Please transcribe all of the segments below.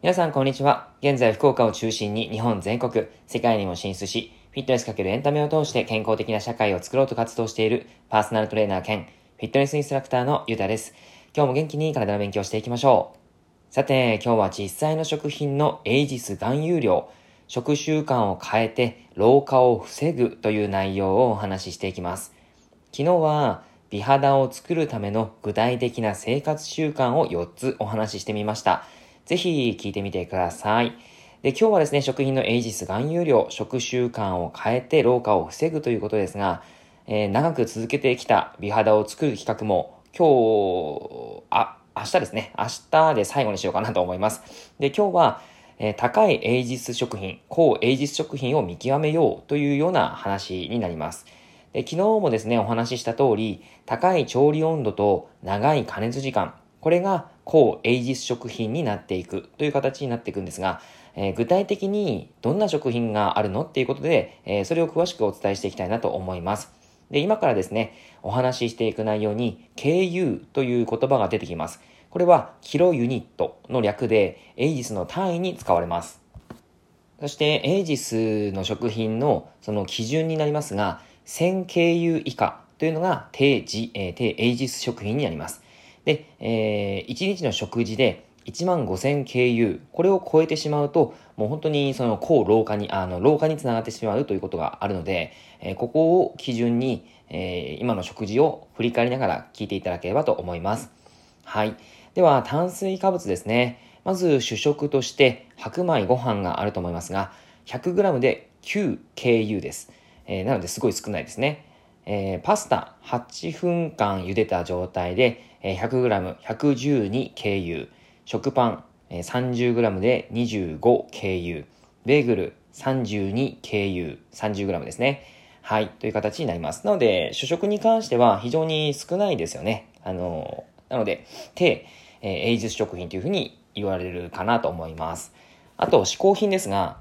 皆さんこんにちは。現在福岡を中心に日本全国、世界にも進出し、フィットネスかけるエンタメを通して健康的な社会を作ろうと活動しているパーソナルトレーナー兼フィットネスインストラクターのゆうたです。今日も元気に体の勉強していきましょう。さて、今日は実際の食品のエイジス含有量、食習慣を変えて老化を防ぐという内容をお話ししていきます。昨日は美肌を作るための具体的な生活習慣を4つお話ししてみました。ぜひ聞いてみてください。で、今日はですね、食品のエイジス含有量、食習慣を変えて老化を防ぐということですが、えー、長く続けてきた美肌を作る企画も、今日、あ、明日ですね、明日で最後にしようかなと思います。で、今日は、えー、高いエイジス食品、高エイジス食品を見極めようというような話になります。で昨日もですね、お話しした通り、高い調理温度と長い加熱時間、これが高エイジス食品になっていくという形になっていくんですが、えー、具体的にどんな食品があるのっていうことで、えー、それを詳しくお伝えしていきたいなと思います。で、今からですね、お話ししていく内容に KU という言葉が出てきます。これはキロユニットの略でエイジスの単位に使われます。そしてエイジスの食品のその基準になりますが、1000 KU 以下というのが低ジ、えー、低エイジス食品になります。で、えー、1日の食事で1万5000 KU、これを超えてしまうと、もう本当にその高老化に、あの、老化につながってしまうということがあるので、えー、ここを基準に、えー、今の食事を振り返りながら聞いていただければと思います。はい。では、炭水化物ですね。まず主食として白米ご飯があると思いますが、100g で 9KU です。えー、なのですごい少ないですね。えー、パスタ8分間茹でた状態で、え、100g、112KU、食パン、え、30g で 25KU、ベーグル 32KU、30g ですね。はい、という形になります。なので、主食に関しては非常に少ないですよね。あのなので、低、えー、エイズ食品というふうに言われるかなと思います。あと、嗜好品ですが、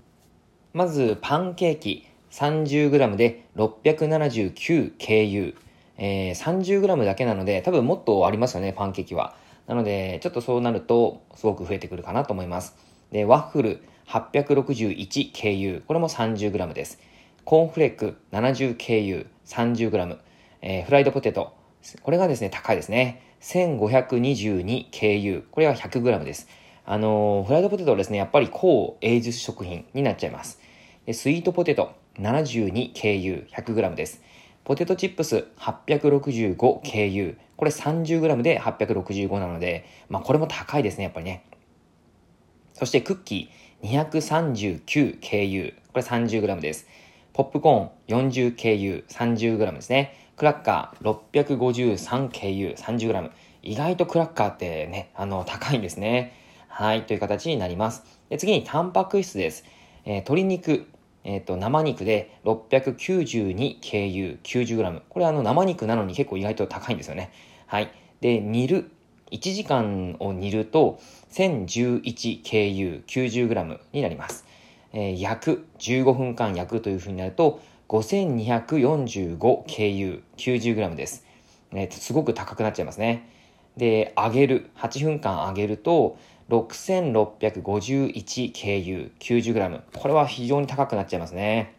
まず、パンケーキ。30g で 679KU。えー、30g だけなので、多分もっとありますよね、パンケーキは。なので、ちょっとそうなると、すごく増えてくるかなと思います。で、ワッフル 861KU。これも 30g です。コーンフレーク 70KU。30g。えー、フライドポテト。これがですね、高いですね。1522KU。これは 100g です。あのー、フライドポテトはですね、やっぱり高エイズ食品になっちゃいます。でスイートポテト 72KU100g です。ポテトチップス 865KU。これ 30g で865なので、まあこれも高いですね、やっぱりね。そしてクッキー 239KU。これ 30g です。ポップコーン 40KU、30g ですね。クラッカー 653KU、30g。意外とクラッカーってね、あの、高いんですね。はい、という形になります。で次に、タンパク質です。えー、鶏肉えっ、ー、と、生肉で 692KU90g。これあの生肉なのに結構意外と高いんですよね。はい。で、煮る。1時間を煮ると 1011KU90g になります。えー、焼く。15分間焼くというふうになると 5245KU90g です。えー、すごく高くなっちゃいますね。で、揚げる。8分間揚げると 6651KU90g。これは非常に高くなっちゃいますね。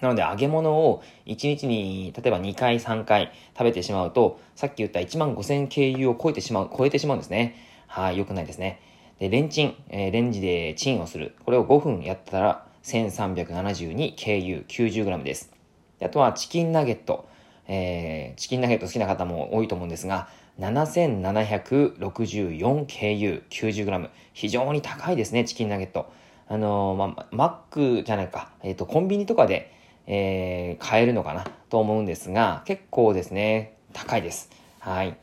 なので揚げ物を1日に例えば2回3回食べてしまうと、さっき言った1万 5000KU を超えてしまう、超えてしまうんですね。はい、良くないですね。で、レンチン、えー、レンジでチンをする。これを5分やったら 1372KU90g です。あとはチキンナゲット。えー、チキンナゲット好きな方も多いと思うんですが、7764KU90g。非常に高いですね、チキンナゲット。あのー、まマックじゃないか、えっ、ー、と、コンビニとかで、えー、買えるのかなと思うんですが、結構ですね、高いです。はい。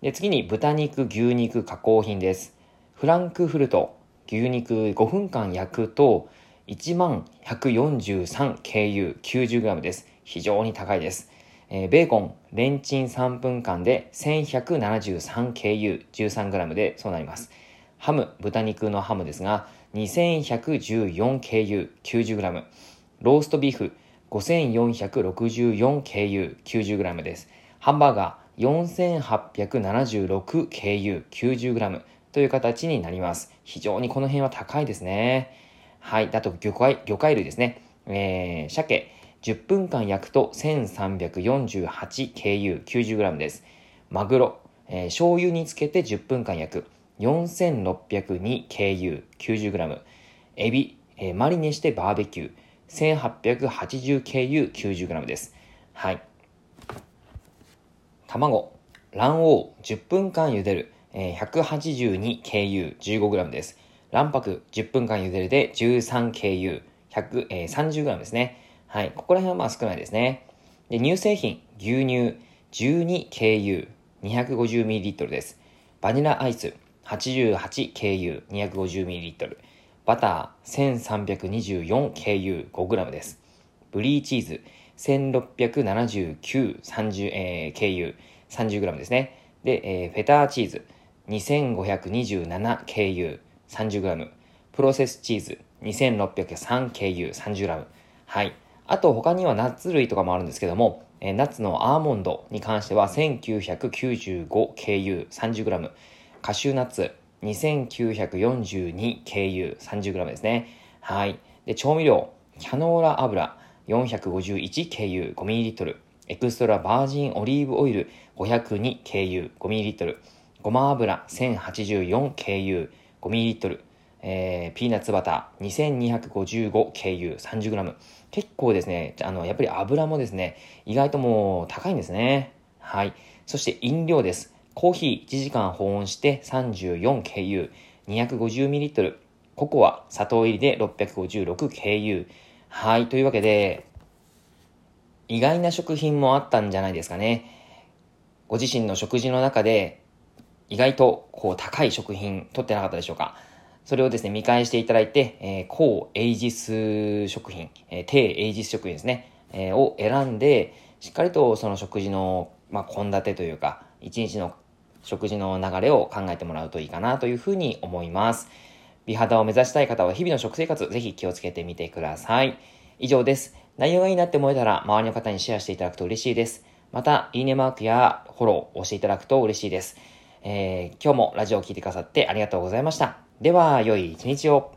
で、次に豚肉、牛肉、加工品です。フランクフルト、牛肉5分間焼くと、1143KU90g です。非常に高いです。えー、ベーコン、レンチン3分間で 1173KU13g でそうなります。ハム、豚肉のハムですが、2114KU90g。ローストビーフ、5464KU90g です。ハンバーガー 4876KU90g という形になります。非常にこの辺は高いですね。はい。あと魚介、魚介類ですね。えー、鮭10分間焼くと 1348KU90g です。マグロ、えー、醤油につけて10分間焼く 4602KU90g。エビ、えー、マリネしてバーベキュー 1880KU90g です。はい。卵、卵黄10分間茹でる、えー、182KU15g です。卵白10分間茹でるで 13KU、100えー、30g ですね。はい。ここら辺はまあ少ないですね。で乳製品、牛乳 12KU、250ml です。バニラアイス 88KU、250ml。バター 1324KU5g です。ブリーチーズ1679、30、えー、KU、30g ですね。で、えー、フェターチーズ 2527KU、30g。プロセスチーズ 2603KU、30g。はい。あと他にはナッツ類とかもあるんですけども、えー、ナッツのアーモンドに関しては 1995KU、30g。カシューナッツ 2942KU30g ですね。はい。で、調味料、キャノーラ油 451KU5ml、エクストラバージンオリーブオイル 502KU5ml、ごま油 1084KU5ml、えー、ピーナッツバター 2255KU30g。結構ですね、あの、やっぱり油もですね、意外ともう高いんですね。はい。そして飲料です。コーヒー1時間保温して 34KU、250ml、ココア、砂糖入りで 656KU。はい、というわけで、意外な食品もあったんじゃないですかね。ご自身の食事の中で、意外とこう高い食品取ってなかったでしょうか。それをですね、見返していただいて、えー、高エイジス食品、えー、低エイジス食品ですね、えー、を選んで、しっかりとその食事の、まあ、献立というか、一日の食事の流れを考えてもらうといいかなというふうに思います。美肌を目指したい方は日々の食生活、ぜひ気をつけてみてください。以上です。内容がいいなって思えたら、周りの方にシェアしていただくと嬉しいです。また、いいねマークやフォローを押していただくと嬉しいです。えー、今日もラジオを聴いてくださってありがとうございました。では、良い一日を。